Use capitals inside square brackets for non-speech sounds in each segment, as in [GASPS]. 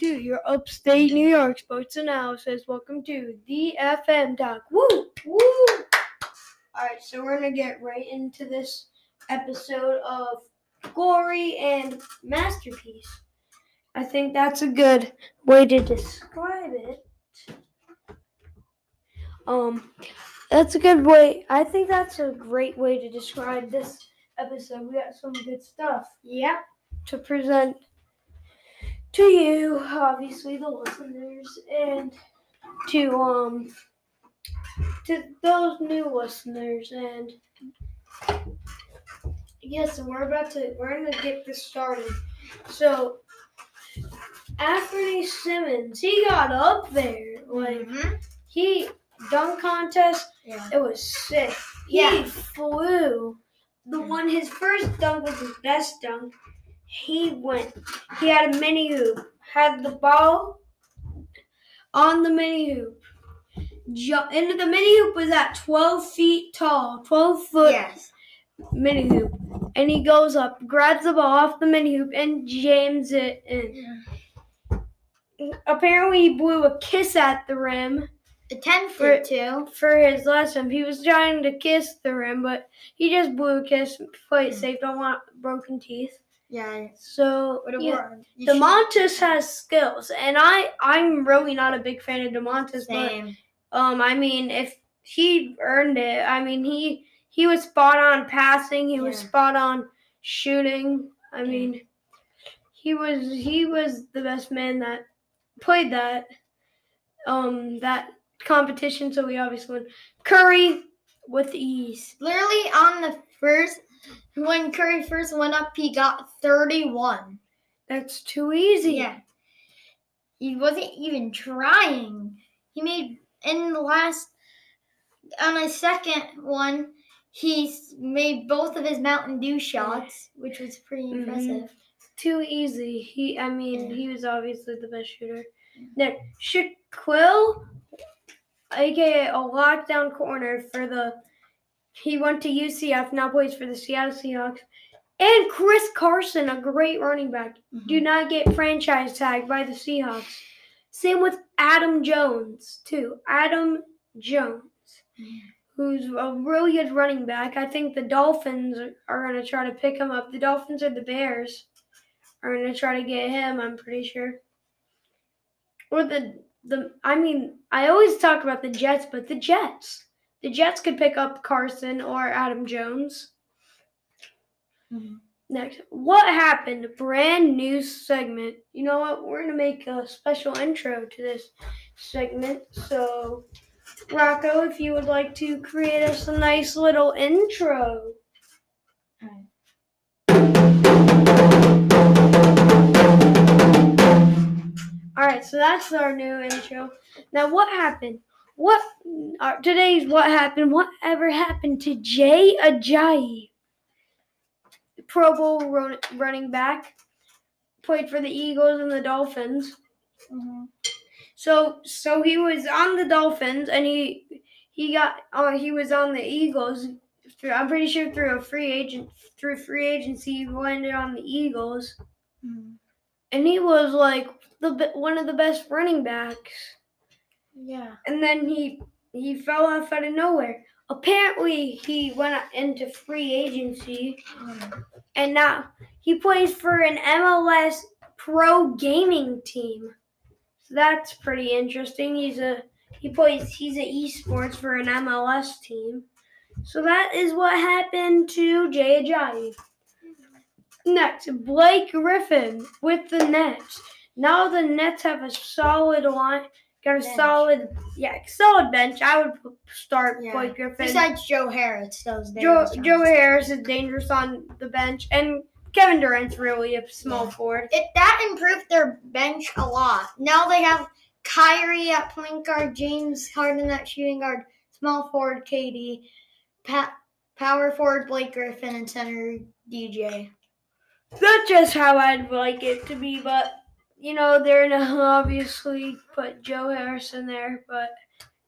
to your upstate New York sports analysis. Welcome to the FM Talk. Woo! Woo! All right, so we're gonna get right into this episode of Glory and Masterpiece. I think that's a good way to describe it. Um, that's a good way. I think that's a great way to describe this episode. We got some good stuff. Yep. to present to you, obviously the listeners, and to um to those new listeners. And yes, we're about to we're gonna get this started. So Anfernee Simons, he got up there like Mhm. he dunk contest. Yeah. It was sick. He Yeah. flew. The one his first dunk was his best dunk. He went. He had a mini hoop. Had the ball on the mini hoop. Jump into the mini hoop was at twelve feet tall, twelve foot Yes. mini hoop, and he goes up, grabs the ball off the mini hoop, and jams it in. Apparently, he blew a kiss at the rim A ten For- foot too. for his last lesson. He was trying to kiss the rim, but he just blew a kiss. Play it safe. Don't want broken teeth. Yeah. So yeah. word. You should- Domantas has skills, and I I'm really not a big fan of Domantas, Same. but um I mean if he earned it, I mean he he was spot on passing, he was spot on shooting. I Yeah. mean he was he was the best man that played that um that competition, so we obviously won. Curry with ease. Literally on the first, when Curry first went up, he got 31. That's too easy. Yeah. He wasn't even trying. He made, in the last, on his second one, he made both of his Mountain Dew shots, which was pretty Mhm. impressive. too easy. He, I mean, Yeah. he was obviously the best shooter. Next, Shaquill, aka a lockdown corner for the. He went to UCF, now plays for the Seattle Seahawks. And Chris Carson, a great running back. Do mm-hmm. not get franchise tagged by the Seahawks. Same with Adam Jones, too. Adam Jones, mm-hmm. who's a really good running back. I think the Dolphins are going to try to pick him up. The Dolphins or the Bears are going to try to get him, I'm pretty sure. Or the, the, I mean, I always talk about the Jets, but the Jets. The Jets could pick up Carson or Adam Jones. Mhm. Next, what happened? Brand new segment. You know what? We're gonna make a special intro to this segment. So, Rocco, if you would like to create us a nice little intro. All right, so that's our new intro. Now, what happened? What uh, today's what happened? Whatever happened to Jay Ajayi? Pro Bowl run, running back, played for the Eagles and the Dolphins. Mhm. So so he was on the Dolphins and he he got uh, he was on the Eagles. Through, I'm pretty sure through a free agent through free agency he landed on the Eagles Mhm. and he was like the one of the best running backs. Yeah. And then he he fell off out of nowhere. Apparently he went into free agency Mhm. and now he plays for an MLS pro gaming team. So that's pretty interesting. He's a he plays he's an esports for an MLS team. So that is what happened to Jay Ajayi. Next, Blake Griffin with the Nets. Now the Nets have a solid line, got a Bench. solid yeah solid bench. I would start Yeah. Blake Griffin. Besides Joe Harris, those Joe, Joe. Harris is dangerous on the bench, and Kevin Durant's really a small Yeah. forward. It that improved their bench a lot. Now they have Kyrie at point guard, James Harden at shooting guard, small forward KD, pa- power forward Blake Griffin, and center DJ. That's just how I'd like it to be, but you know they're gonna [LAUGHS] obviously put Joe Harris in there, but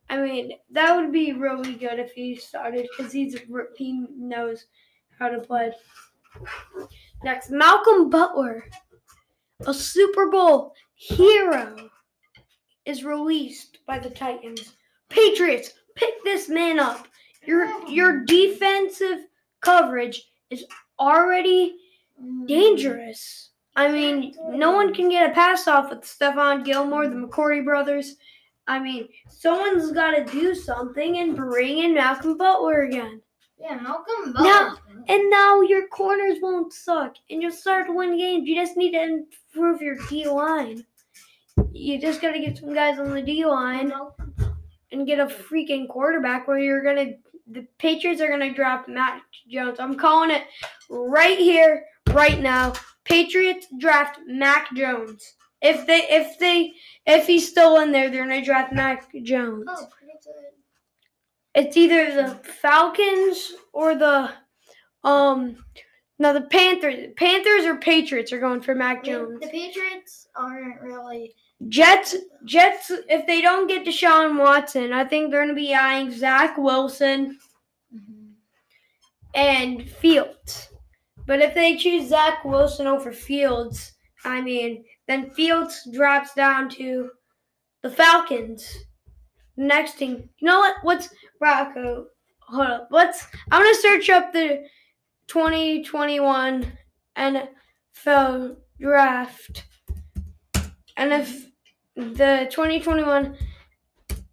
I mean that would be really good if he started because he's he knows how to play. Next, Malcolm Butler. a Super Bowl hero is released by the Titans. Patriots, pick this man up. Your your defensive coverage is already dangerous. I mean, no one can get a pass off with Stephon Gilmore, the McCourty brothers. I mean, someone's got to do something and bring in Malcolm Butler again. Yeah, Malcolm Butler. Now- And now your corners won't suck, and you'll start to win games. You just need to improve your D line. You just got to get some guys on the D line and get a freaking quarterback where you're gonna. The Patriots are gonna draft Mac Jones. I'm calling it right here, right now. Patriots draft Mac Jones. If they, if they, if he's still in there, they're gonna draft Mac Jones. Oh, pretty good. It's either the Falcons or the, um, no, the Panthers. Panthers or Patriots are going for Mac Jones. The Patriots aren't really. Jets, Jets. If they don't get Deshaun Watson, I think they're gonna be eyeing Zach Wilson and Fields. But if they choose Zach Wilson over Fields, I mean, then Fields drops down to the Falcons. Next thing, you know what? What's Rocco? Hold up. Let's. I'm gonna search up the 2021 NFL draft, and if the 2021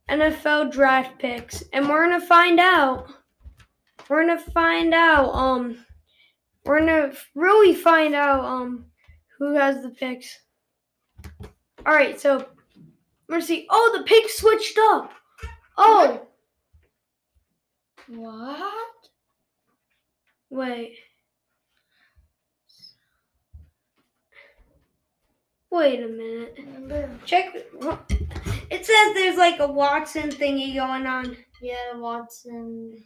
NFL draft picks, and we're gonna find out. We're gonna find out. Um, we're gonna really find out. Um, who has the picks? All right, so we're gonna see. Oh, the picks switched up. Oh, What? wait. Wait a minute. Check. It says there's like a Watson thingy going on Yeah, Watson.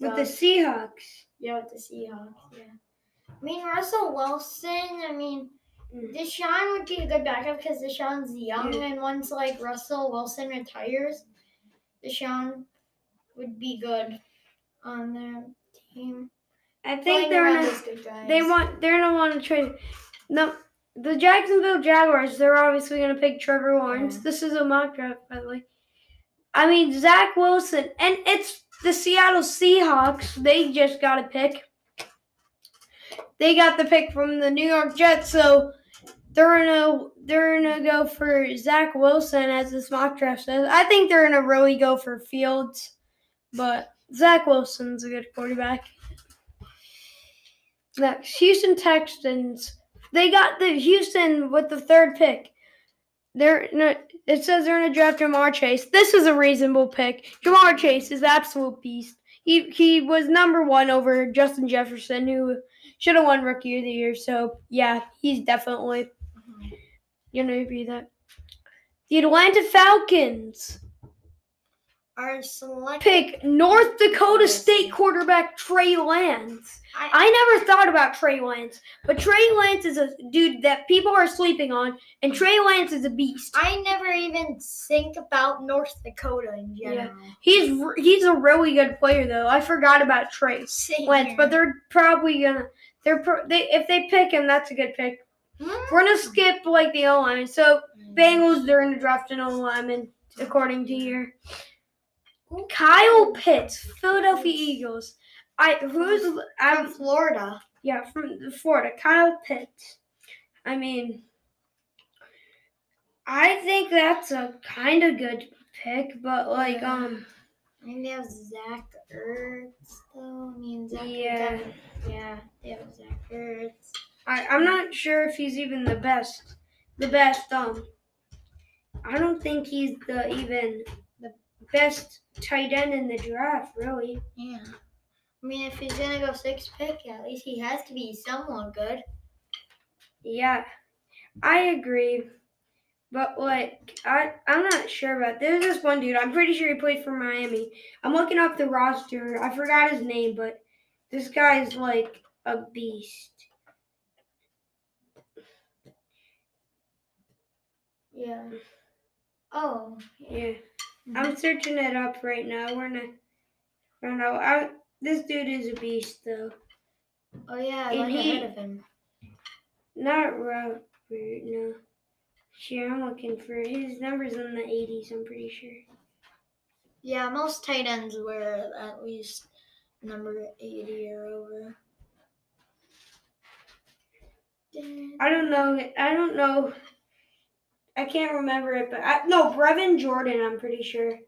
with the. Seahawks. Yeah, with the Seahawks. Yeah. I mean, Russell Wilson. I mean, Mm. Deshaun would be a good backup because Deshaun's young, and once like Russell Wilson retires, Deshaun would be good on their team. I think they're gonna. those good guys. They want. They're gonna want to trade. No, the Jacksonville Jaguars. They're obviously gonna pick Trevor Lawrence. Yeah. This is a mock draft, by the way. I mean Zach Wilson, and it's the Seattle Seahawks. They just got a pick. They got the pick from the New York Jets, so they're gonna they're gonna go for Zach Wilson as this mock draft says. I think they're gonna really go for Fields, but Zach Wilson's a good quarterback. Next, Houston Texans. They got the Houston with the third pick. They're it says they're gonna draft Ja'Marr Chase. This is a reasonable pick. Ja'Marr Chase is the absolute beast. He he was number one over Justin Jefferson, who should have won Rookie of the Year. So yeah, he's definitely Mhm. gonna be that. The Atlanta Falcons Are select. pick North Dakota State quarterback Trey Lance. I, I never thought about Trey Lance, but Trey Lance is a dude that people are sleeping on, and Trey Lance is a beast. I never even think about North Dakota in Yeah. general. He's he's a really good player though. I forgot about Trey Same Lance, here. but they're probably gonna they're pro- they if they pick him, that's a good pick. Hmm? We're gonna skip like the O line. So Bengals they're gonna draft an O lineman according to here. Kyle Pitts, Philadelphia Eagles. I who's I'm Florida. Yeah, from Florida, Kyle Pitts. I mean, I think that's a kind of good pick, but like, um, I think they have Zach Ertz though. I mean, Zach. Yeah. Ertz- Yeah, they have Zach Ertz. I I'm not sure if he's even the best. The best, um, I don't think he's the even best tight end in the draft, really. Yeah. I mean, if he's gonna go six pick, at least he has to be somewhat good. Yeah, I agree. But like I I'm not sure about there's this one dude, I'm pretty sure he played for Miami. I'm looking up the roster. I forgot his name, but this guy's like a beast. Yeah. Oh. Yeah. I'm mm-hmm. searching it up right now. We're gonna I don't know. I, this dude is a beast though. Oh yeah, I And he- ahead of him. Not Ro- For no. Sure, I'm looking for his numbers in the 80s. I'm pretty sure. Yeah, most tight ends were at least number 80 or over. I don't know. I don't know. I can't remember it, but I, no, Brevin Jordan. I'm pretty sure.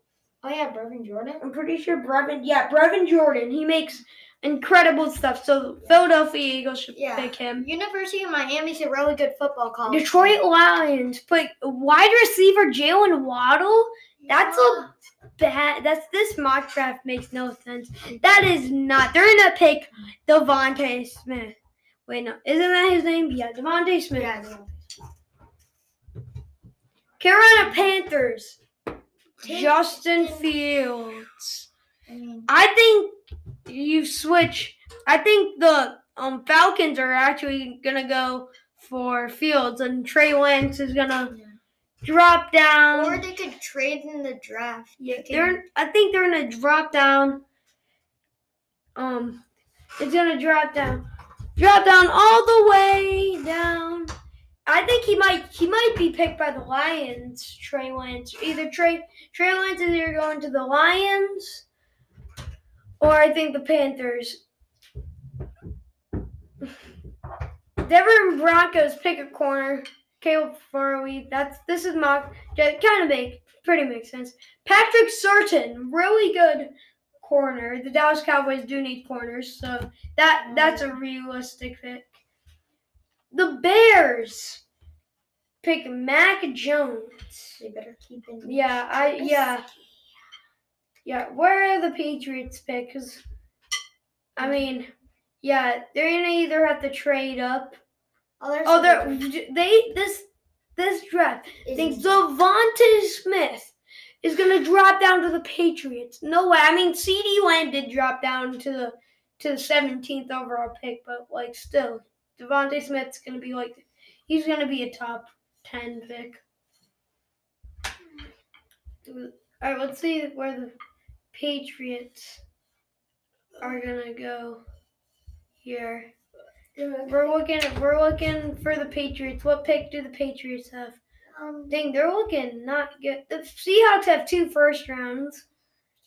Oh yeah, Brevin Jordan. I'm pretty sure Brevin. Yeah, Brevin Jordan. He makes incredible stuff. So Philadelphia Eagles should Yeah. pick him. University of Miami's a really good football college. Detroit Lions put wide receiver Jaylen Waddle. That's a bad. That's this mock draft makes no sense. That is not. They're gonna pick DeVonta Smith. Wait, no, isn't that his name? Yeah, DeVonta Smith. yeah. Carolina Panthers. Justin Fields. I think you switch. I think the um Falcons are actually gonna go for Fields, and Trey Lance is gonna Yeah. drop down. or they could trade in the draft. Yeah, they're. I think they're gonna drop down. Um, it's gonna drop down, drop down all the way down. I think he might. He might be picked by the Lions. Trey Lance. Either Trey Trey Lance is either going to the Lions, or I think the Panthers. [LAUGHS] Denver Broncos pick a corner. Caleb Farley. That's this is mock. Kind of make pretty makes sense. Patrick Surtain, really good corner. The Dallas Cowboys do need corners, so that that's a realistic pick. The Bears pick Mac Jones. They better keep in. Yeah, I yeah yeah. Where are the Patriots pick? Cause I mean, yeah, they're gonna either have to trade up. Oh, Oh, they're they this this draft. is- think DeVonta Smith is gonna drop down to the Patriots. No way. I mean, CeeDee Lamb did drop down to the to the 17th overall pick, but like still, DeVonta Smith's gonna be like he's gonna be a top 10 pick. All right, let's see where the Patriots are gonna go here. We're looking. We're looking for the Patriots. What pick do the Patriots have? Um, Dang, they're looking not good. The Seahawks have two first rounds.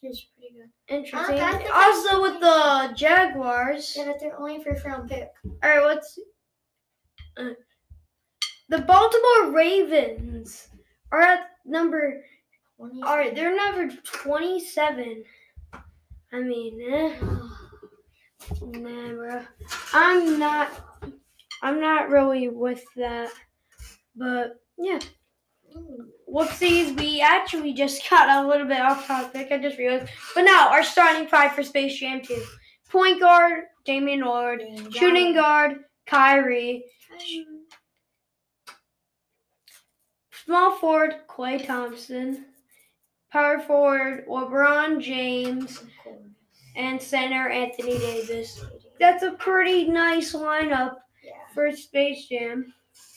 Is pretty good. Interesting. I also with the Jaguars. Yeah, that's their only first round pick. All right, let's. Uh, the Baltimore Ravens are at number. All right, they're number twenty-seven. I mean, eh, [SIGHS] nah, bro. I'm not. I'm not really with that, but yeah. Whoopsies, we actually just [LAUGHS] got a little bit off topic. I just realized. But now, our starting five for Space Jam 2. Point guard, Damian Lillard. Damian Shooting guard, Kyrie. Small forward, Klay Thompson. Power forward, LeBron James. And center, Anthony Davis. That's a pretty nice lineup Yeah. for Space Jam.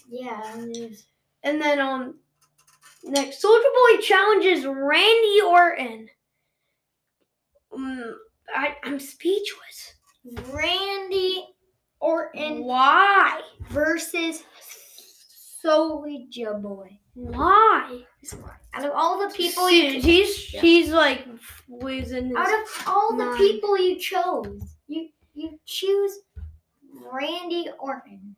Yeah. And then um next Soulja Boy challenges Randy Orton. Mm, I, I'm speechless. Randy Orton Why? versus Soulja Boy. Why? Out of all the people See, you he's Yeah. he's like losing out of all the people you chose, you you choose Randy Orton.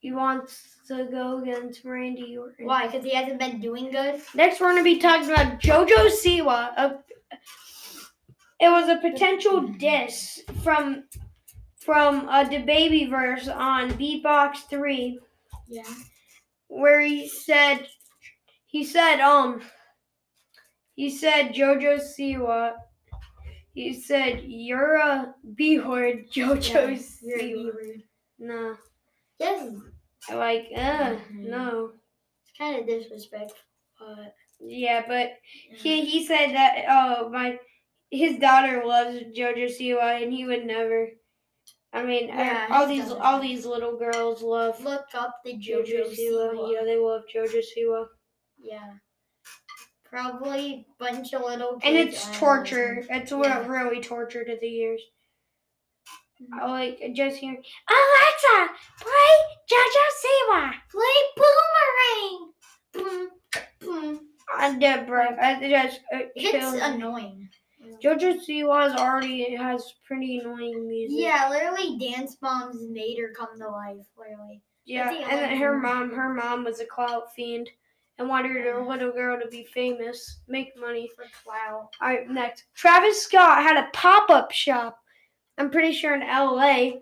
He wants to go against Randy Orton. Why? Because he hasn't been doing good. Next, we're going to be talking about JoJo Siwa. A, it was a potential diss from from uh, DaBaby verse on Beatbox Three, Yeah. where he said he said um he said JoJo Siwa. He said you're a B word, [LAUGHS] JoJo Siwa. Yes. like uh Mhm. no. It's kind of disrespectful. But Yeah, but He he said that oh my his daughter loves JoJo Siwa and he would never. I mean, Yeah, all these daughter. all these little girls love look up the JoJo JoJo Siwa. Siwa. Yeah, they love JoJo Siwa, Yeah. Probably bunch of little and it's torture. It's what Yeah. really torture to the ears. I like just hearing Alexa play JoJo Siwa. Play boomerang. Boom, boom. I'm dead, bro. I just uh, it It's annoying. JoJo Siwa's already has pretty annoying music. Yeah, literally, Dance Moms made her come to life. Literally. yeah. And then her mm. mom, her mom was a clout fiend and wanted her little girl to be famous, make money. For clout. All right, next. Travis Scott had a pop up shop. I'm pretty sure in LA,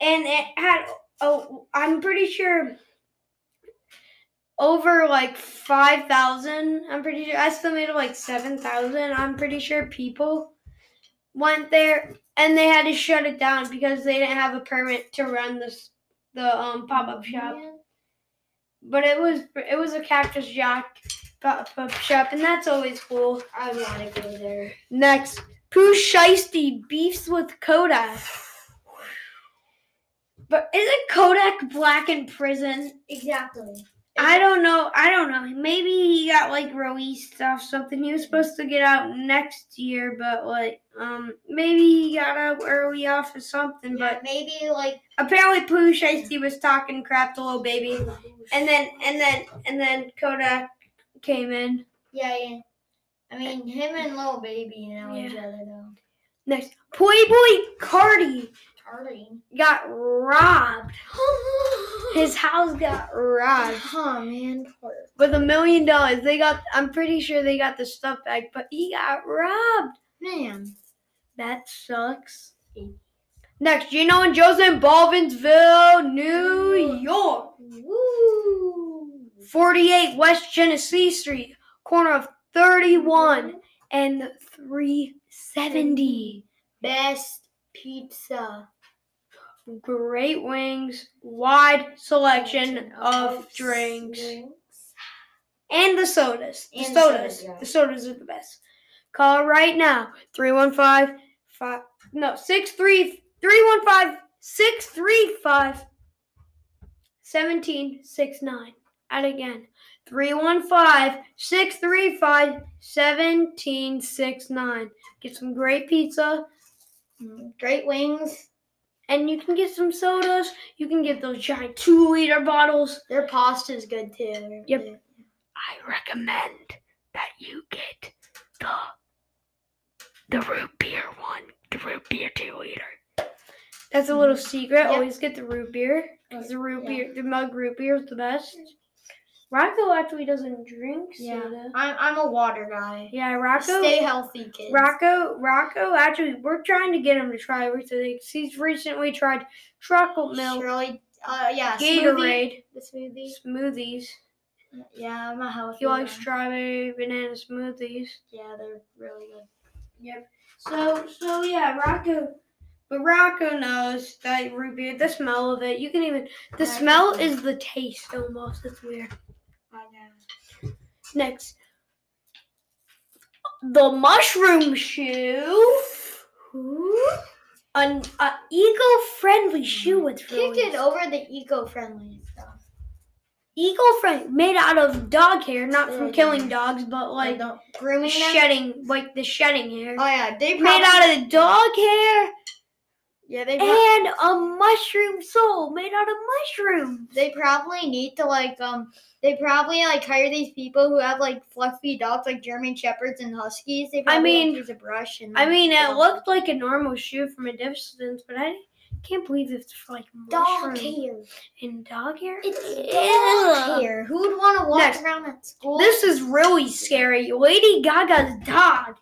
and it had oh, I'm pretty sure over like five thousand. I'm pretty sure I estimated like seven thousand. I'm pretty sure people went there, and they had to shut it down because they didn't have a permit to run this the um pop up shop. Man. But it was it was a Cactus Jack pop up shop, and that's always cool. I want to go there. Next, Pooh Shiesty beefs with Kodak. [SIGHS] But isn't Kodak black in prison? Exactly. I don't know. I don't know. Maybe he got like released off something. He was supposed to get out next year, but like, um, maybe he got out early off of something. Yeah, But maybe like. apparently, Pooh Shiesty was talking crap to Lil Baby, [LAUGHS] and then and then and then Kodak came in. Yeah, yeah. I mean, him and Lil Baby know each other though. Next, Playboy Cardi Charlie. got robbed. His house got robbed Oh man, poor. with a million dollars. They got. I'm pretty sure they got the stuff back, but he got robbed. Man. That sucks. Next, Gino and Joe's in Baldwinsville, New York. Woo. 48 West Genesee Street, corner of 31 and 370. Best pizza. Great wings, wide selection of drinks, and the sodas. The And sodas. sodas, yeah. The sodas are the best. Call right now. 315 five, no, 63 315 635 1769. And again, 315 635 1769. Get some great pizza, Mm, Great wings. and you can get some sodas. You can get those giant two liter bottles. Their pasta is good too. Yep. I recommend that you get the the root beer one, the root beer two liter. That's a little secret. Yep. Always get the root beer. 'cause the root Yeah. beer, the mug root beer is the best. Rocco actually doesn't drink soda. Yeah. I'm, I'm a water guy. Yeah, Rocco. Stay healthy, kids. Rocco, Rocco. Actually, we're trying to get him to try everything. He's recently tried chocolate milk, Shirley, uh, yeah, smoothie. Gatorade, The smoothie. smoothies. Yeah, I'm a healthy. He likes strawberry banana smoothies. Yeah, they're really good. Yep. So so yeah, Rocco. But Rocco knows that root beer, the smell of it, you can even the Yeah, smell is the taste almost. It's weird. Next. The mushroom shoe. An a eco-friendly shoe with Kicked released. it over the eco-friendly stuff. Eco-friendly, made out of dog hair, not from killing dogs, but Like grooming them. shedding, like the shedding hair. Oh yeah, they Made out of the dog hair yeah they pro- and a mushroom sole made out of mushrooms. they probably need to like um they probably like hire these people who have like fluffy dogs like German shepherds and huskies. They probably mean- like, use a brush and I mean, it looked like a normal shoe from a distance, but I can't believe it's for like dog hair. and dog hair. It's Ew. dog hair. Who would want to walk Next. around at school? This is really scary. Lady Gaga's dog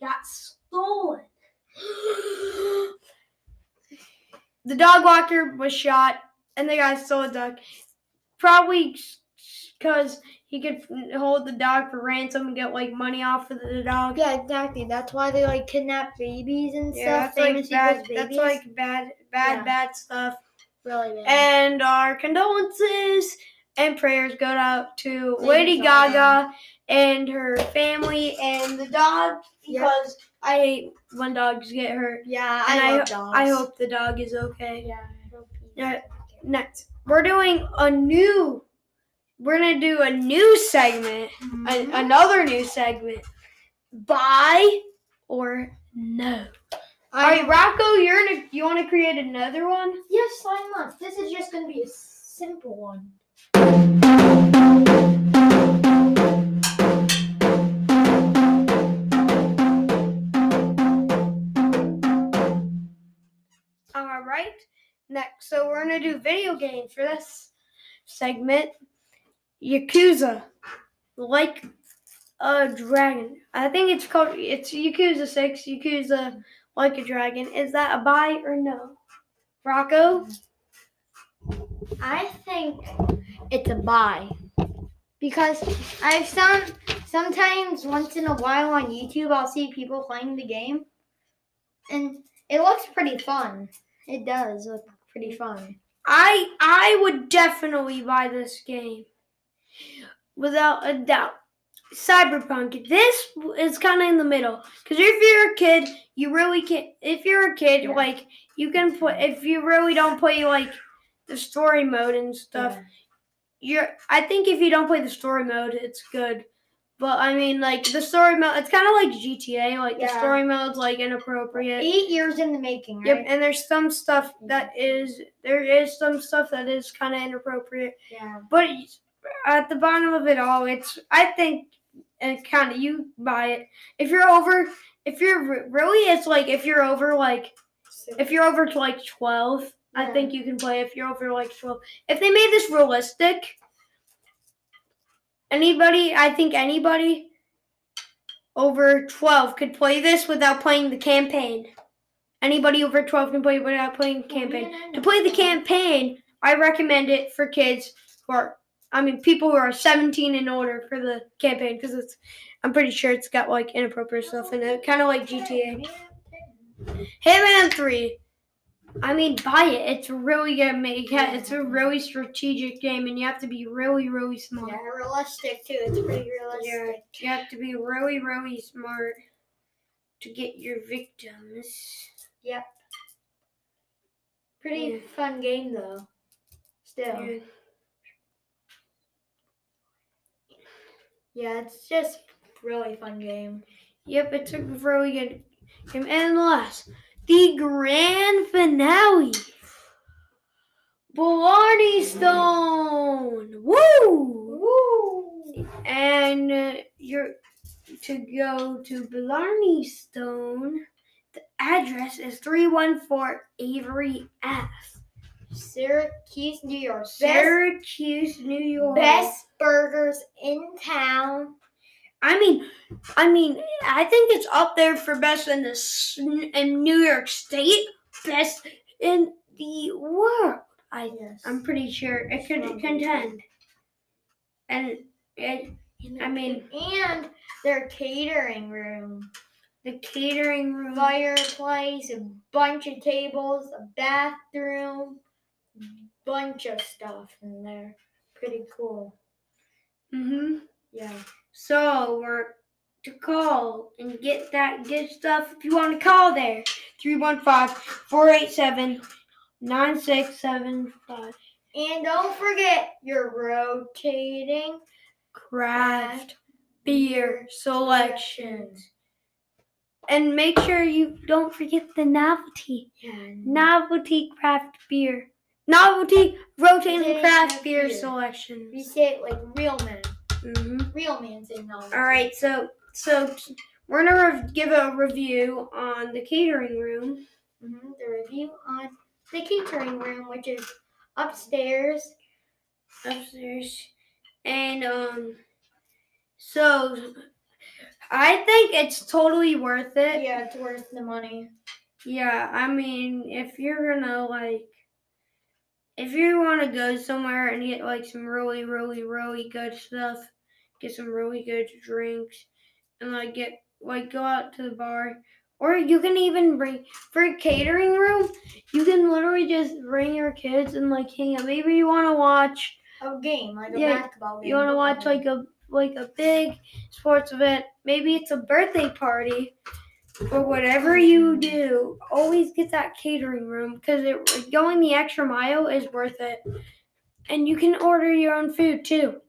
got stolen. [GASPS] [GASPS] the dog walker was shot, and the guy stole a dog. Probably because he could hold the dog for ransom and get like money off of the dog. yeah, exactly. That's why they like kidnap babies and Yeah, stuff. that's like bad. That's like bad, bad, Yeah. bad stuff. really bad. And our condolences and prayers go out to Lady Lady Gaga. And her family and the dog Yep. I hate when dogs get hurt. yeah, and I I love dogs. I hope the dog is okay. Yeah, I hope he's Yeah. okay. Next, we're doing a new. We're gonna do a new segment, a- Mhm. another new segment. Buy or no? I Are Wait, Rocco, you're in a, you want to create another one? Yes, why not? This is just gonna be a simple one. Right. Next, so we're gonna do video games for this segment. Yakuza, like a dragon. I think it's called. It's Yakuza Six. Yakuza, like a dragon. Is that a buy or no? Rocco, I think it's a buy because I've some sometimes once in a while on YouTube I'll see people playing the game, and it looks pretty fun. It does look pretty fun. I I would definitely buy this game, without a doubt. Cyberpunk. This is kind of in the middle because if you're a kid, you really can't. If you're a kid, Yeah. like you can play. If you really don't play like the story mode and stuff, you're. I think if you don't play the story mode, it's good. But I mean, like the story mode, it's kind of like GTA. Like the Yeah. story mode's like inappropriate. Eight years in the making, right? Yep, and there's some stuff mm-hmm. that is there is some stuff that is kind of inappropriate. Yeah. But at the bottom of it all, it's I think it kind of you buy it if you're over. If you're really, it's like if you're over like if you're over to like twelve, I think you can play. If you're over like twelve, if they made this realistic, anybody, I think anybody over twelve could play this without playing the campaign. Anybody over twelve can play without playing the campaign to play the campaign, I recommend it for kids who are, I mean, people who are 17 and older for the campaign because it's, I'm pretty sure it's got like inappropriate stuff in it, kind of like GTA. Hitman 3. I mean, buy it. It's really gonna make it. It's a really strategic game, and you have to be really, really smart. Yeah, realistic too. It's pretty realistic. You have to be really, really smart to get your victims. Yep. Pretty Yeah. fun game though. Still. Yeah. Yeah, it's just really fun game. Yep, it's a really good game. And last, the grand finale. Blarney Stone. Woo! Woo! And uh, you're to go to Blarney Stone. The address is 314 Avery F. Syracuse, New York. Syracuse, New York. best burgers in town. I mean, I mean, I think it's up there for best in the in New York State, best in the world. I Yes. I'm pretty sure it could Probably. contend. And it, I mean, and their catering room, the catering room. fireplace, a bunch of tables, a bathroom, bunch of stuff in there. Pretty cool. Hmm Yeah. So we're to call and get that good stuff. If you want to call there, 315-487-9675. And don't forget your rotating Craft beer selections. And make sure you don't forget the novelty. Yeah. Novelty craft beer. Novelty rotating craft beer beer. selections. We say it like real men. Real say no. All right, so so we're gonna rev- give a review on the catering room. hmm The review on the catering room, which is upstairs. upstairs. And um so I think it's totally worth it. Yeah, it's worth the money. Yeah, I mean, if you're gonna like if you want to go somewhere and get like some really really really good stuff, get some really good drinks and like get like go out to the bar or you can even bring for a catering room, you can literally just bring your kids and like hang out. Maybe you want to watch A game, like a Yeah, basketball game. you want to watch like a like a big sports event. Maybe it's a birthday party or whatever you do. Always get that catering room because it going the extra mile is worth it. And you can order your own food too.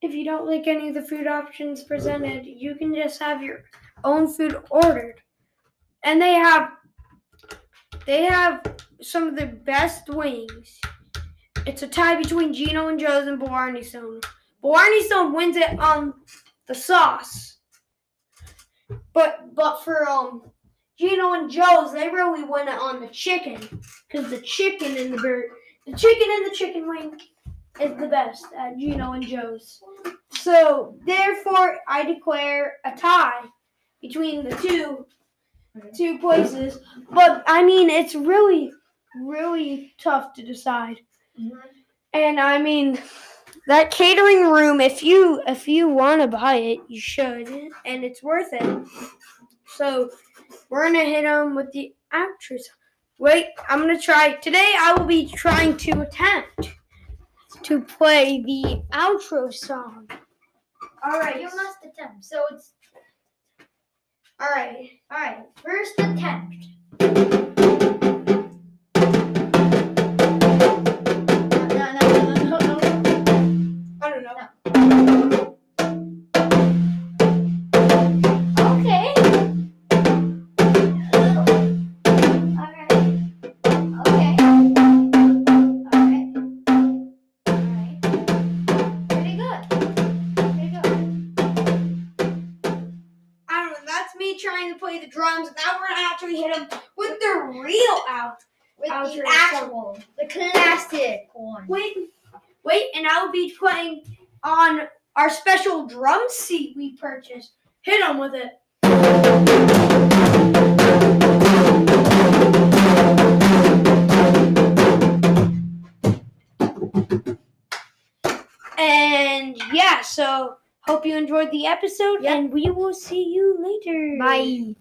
If you don't like any of the food options presented, you can just have your own food ordered. And they have they have some of the best wings. It's a tie between Gino and Joe's and Blarney Stone. Blarney Stone wins it on the sauce. But but for um Gino and Joe's, they really win it on the chicken. Because the chicken in the bird the chicken in the chicken wing is the best at Gino and Joe's. So therefore I declare a tie between the two two places. But I mean it's really really tough to decide. And I mean that catering room if you if you want to buy it, you should and it's worth it. So we're going to hit them with the song. Wait, I'm going to try today I will be trying to attempt to play the outro song. All right. You must attempt. So it's All right. all right. First attempt. No, no, no, no, no, no. I don't know. Okay. Hit them with the real out. With the actual, the classic one. Wait, wait, and I'll be playing on our special drum seat we purchased. Hit them with it. And yeah, so hope you enjoyed the episode, Yep. and we will see you later. Bye.